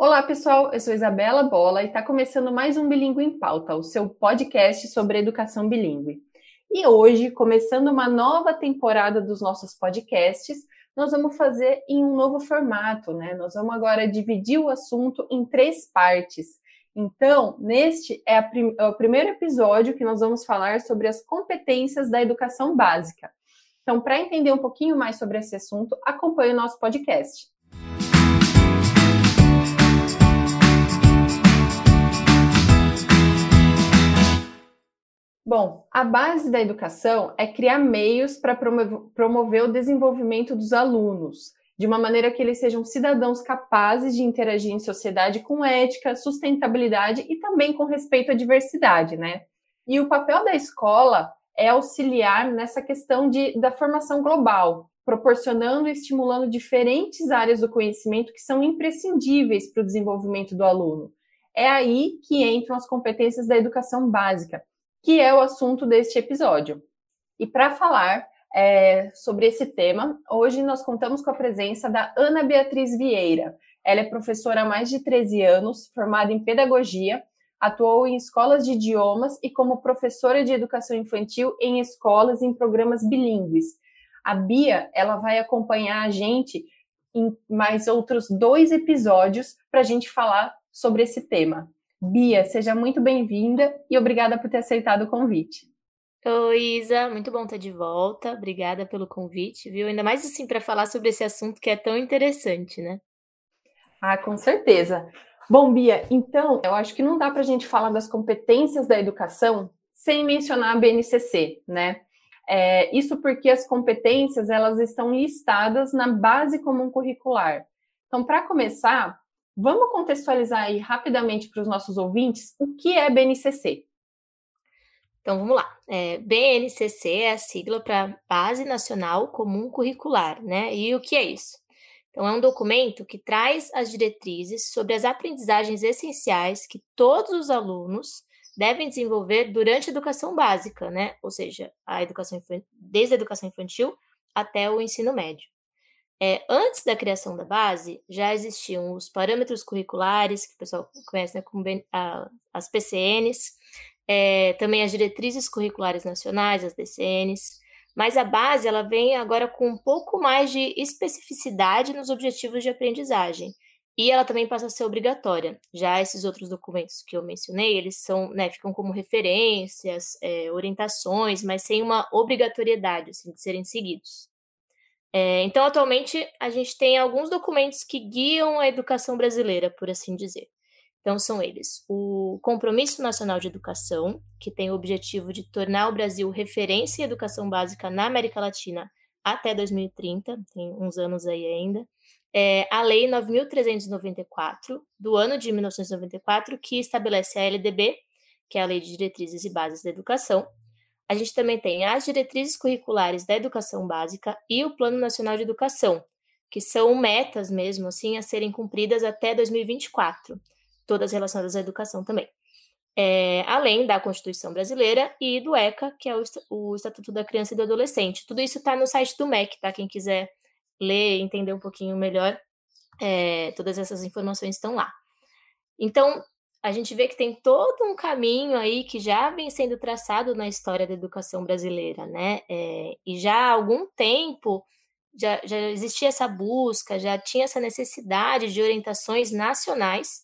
Olá, pessoal. Eu sou Isabela Bola e está começando mais um Bilingue em Pauta, o seu podcast sobre educação bilíngue. E hoje, começando uma nova temporada dos nossos podcasts, nós vamos fazer em um novo formato, né? Nós vamos agora dividir o assunto em três partes. Então, neste é, prim é o primeiro episódio que nós vamos falar sobre as competências da educação básica. Então, para entender um pouquinho mais sobre esse assunto, acompanhe o nosso podcast. Bom, a base da educação é criar meios para promover o desenvolvimento dos alunos, de uma maneira que eles sejam cidadãos capazes de interagir em sociedade com ética, sustentabilidade e também com respeito à diversidade, né? E o papel da escola é auxiliar nessa questão de, da formação global, proporcionando e estimulando diferentes áreas do conhecimento que são imprescindíveis para o desenvolvimento do aluno. É aí que entram as competências da educação básica, que é o assunto deste episódio. E para falar é, sobre esse tema, hoje nós contamos com a presença da Ana Beatriz Vieira. Ela é professora há mais de 13 anos, formada em pedagogia, atuou em escolas de idiomas e como professora de educação infantil em escolas em programas bilíngues. A Bia, ela vai acompanhar a gente em mais outros dois episódios para a gente falar sobre esse tema. Bia, seja muito bem-vinda e obrigada por ter aceitado o convite. Oi, Isa, muito bom estar de volta. Obrigada pelo convite, viu? Ainda mais assim para falar sobre esse assunto que é tão interessante, né? Ah, com certeza. Bom, Bia, então, eu acho que não dá para a gente falar das competências da educação sem mencionar a BNCC, né? É, isso porque as competências elas estão listadas na base comum curricular. Então, para começar, Vamos contextualizar aí rapidamente para os nossos ouvintes o que é BNCC. Então vamos lá. É, BNCC é a sigla para Base Nacional Comum Curricular, né? E o que é isso? Então é um documento que traz as diretrizes sobre as aprendizagens essenciais que todos os alunos devem desenvolver durante a educação básica, né? Ou seja, a educação desde a educação infantil até o ensino médio. É, antes da criação da base, já existiam os parâmetros curriculares, que o pessoal conhece né, como a, as PCNs, é, também as diretrizes curriculares nacionais, as DCNs, mas a base ela vem agora com um pouco mais de especificidade nos objetivos de aprendizagem. E ela também passa a ser obrigatória. Já esses outros documentos que eu mencionei, eles são, né, ficam como referências, é, orientações, mas sem uma obrigatoriedade assim, de serem seguidos. É, então, atualmente, a gente tem alguns documentos que guiam a educação brasileira, por assim dizer. Então, são eles: o Compromisso Nacional de Educação, que tem o objetivo de tornar o Brasil referência em educação básica na América Latina até 2030, tem uns anos aí ainda. É, a Lei 9.394, do ano de 1994, que estabelece a LDB, que é a Lei de Diretrizes e Bases da Educação, a gente também tem as diretrizes curriculares da educação básica e o Plano Nacional de Educação, que são metas mesmo assim a serem cumpridas até 2024, todas relacionadas à educação também. É, além da Constituição Brasileira e do ECA, que é o, o Estatuto da Criança e do Adolescente. Tudo isso está no site do MEC, tá? Quem quiser ler e entender um pouquinho melhor, é, todas essas informações estão lá. Então, a gente vê que tem todo um caminho aí que já vem sendo traçado na história da educação brasileira, né? É, e já há algum tempo já, já existia essa busca, já tinha essa necessidade de orientações nacionais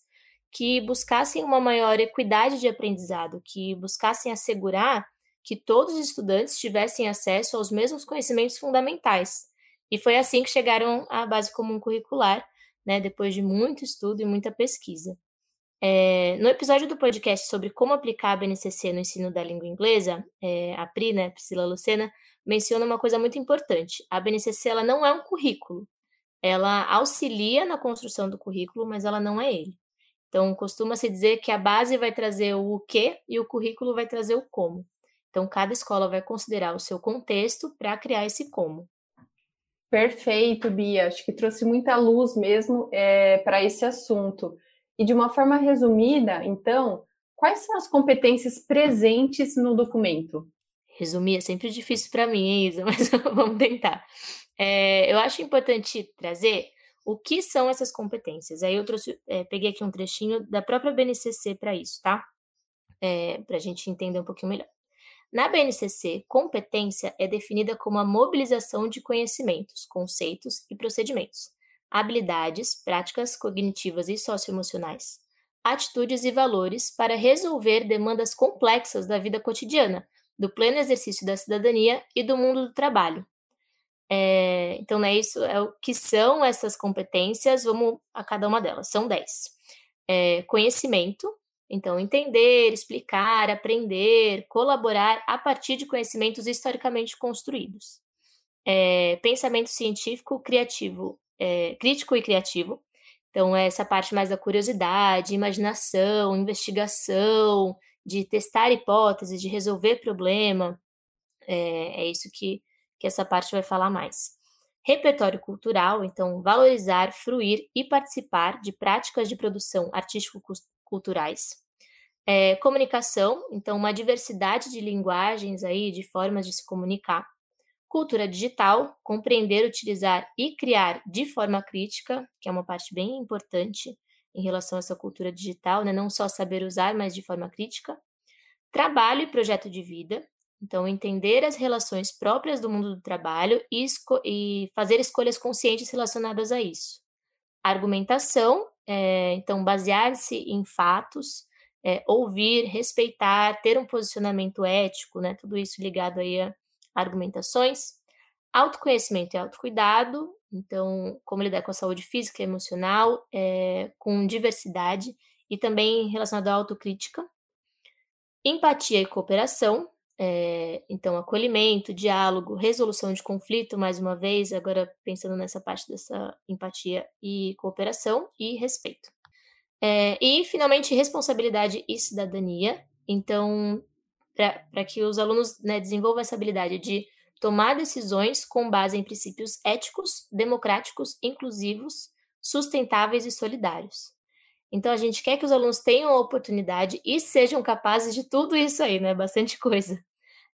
que buscassem uma maior equidade de aprendizado, que buscassem assegurar que todos os estudantes tivessem acesso aos mesmos conhecimentos fundamentais. E foi assim que chegaram à base comum curricular, né, depois de muito estudo e muita pesquisa. É, no episódio do podcast sobre como aplicar a BNCC no ensino da língua inglesa, é, a Pri, né, Priscila Lucena, menciona uma coisa muito importante. A BNCC ela não é um currículo. Ela auxilia na construção do currículo, mas ela não é ele. Então, costuma-se dizer que a base vai trazer o que e o currículo vai trazer o como. Então, cada escola vai considerar o seu contexto para criar esse como. Perfeito, Bia. Acho que trouxe muita luz mesmo é, para esse assunto. E de uma forma resumida, então, quais são as competências presentes no documento? Resumir é sempre difícil para mim, Isa, mas vamos tentar. É, eu acho importante trazer o que são essas competências. Aí eu trouxe, é, peguei aqui um trechinho da própria BNCC para isso, tá? É, para a gente entender um pouquinho melhor. Na BNCC, competência é definida como a mobilização de conhecimentos, conceitos e procedimentos, habilidades, práticas cognitivas e socioemocionais, atitudes e valores para resolver demandas complexas da vida cotidiana, do pleno exercício da cidadania e do mundo do trabalho. É, então, né, isso é o que são essas competências, vamos a cada uma delas, são dez. É, conhecimento, então, entender, explicar, aprender, colaborar a partir de conhecimentos historicamente construídos. É, pensamento científico, criativo, é, crítico e criativo. Então, essa parte mais da curiosidade, imaginação, investigação, de testar hipóteses, de resolver problema. É, é isso que, que essa parte vai falar mais. Repertório cultural, então, valorizar, fruir e participar de práticas de produção artístico-culturais. É, comunicação, então, uma diversidade de linguagens aí, de formas de se comunicar. Cultura digital, compreender, utilizar e criar de forma crítica, que é uma parte bem importante em relação a essa cultura digital, né? não só saber usar, mas de forma crítica. Trabalho e projeto de vida, então entender as relações próprias do mundo do trabalho e, e fazer escolhas conscientes relacionadas a isso. Argumentação, é, então basear-se em fatos, é, ouvir, respeitar, ter um posicionamento ético, né? Tudo isso ligado aí a argumentações. Autoconhecimento e autocuidado, então, como lidar com a saúde física e emocional, é, com diversidade e também relacionado à autocrítica. Empatia e cooperação, é, então, acolhimento, diálogo, resolução de conflito, mais uma vez, agora pensando nessa parte dessa empatia e cooperação, e respeito. É, e, finalmente, responsabilidade e cidadania. Então, para que os alunos né, desenvolvam essa habilidade de tomar decisões com base em princípios éticos, democráticos, inclusivos, sustentáveis e solidários. Então, a gente quer que os alunos tenham a oportunidade e sejam capazes de tudo isso aí, né? Bastante coisa.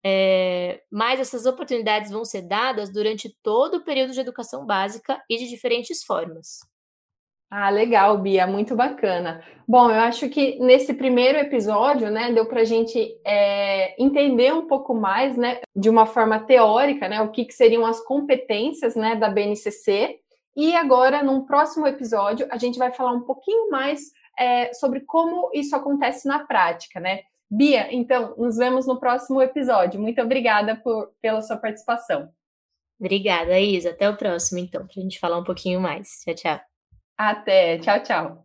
É, mas essas oportunidades vão ser dadas durante todo o período de educação básica e de diferentes formas. Ah, legal, Bia, muito bacana. Bom, eu acho que nesse primeiro episódio, né, deu para a gente é, entender um pouco mais, né, de uma forma teórica, né, o que, que seriam as competências, né, da BNCC. E agora, num próximo episódio, a gente vai falar um pouquinho mais é, sobre como isso acontece na prática, né? Bia, então, nos vemos no próximo episódio. Muito obrigada por, pela sua participação. Obrigada, Isa. Até o próximo, então, para a gente falar um pouquinho mais. Tchau, tchau. Até. Tchau, tchau.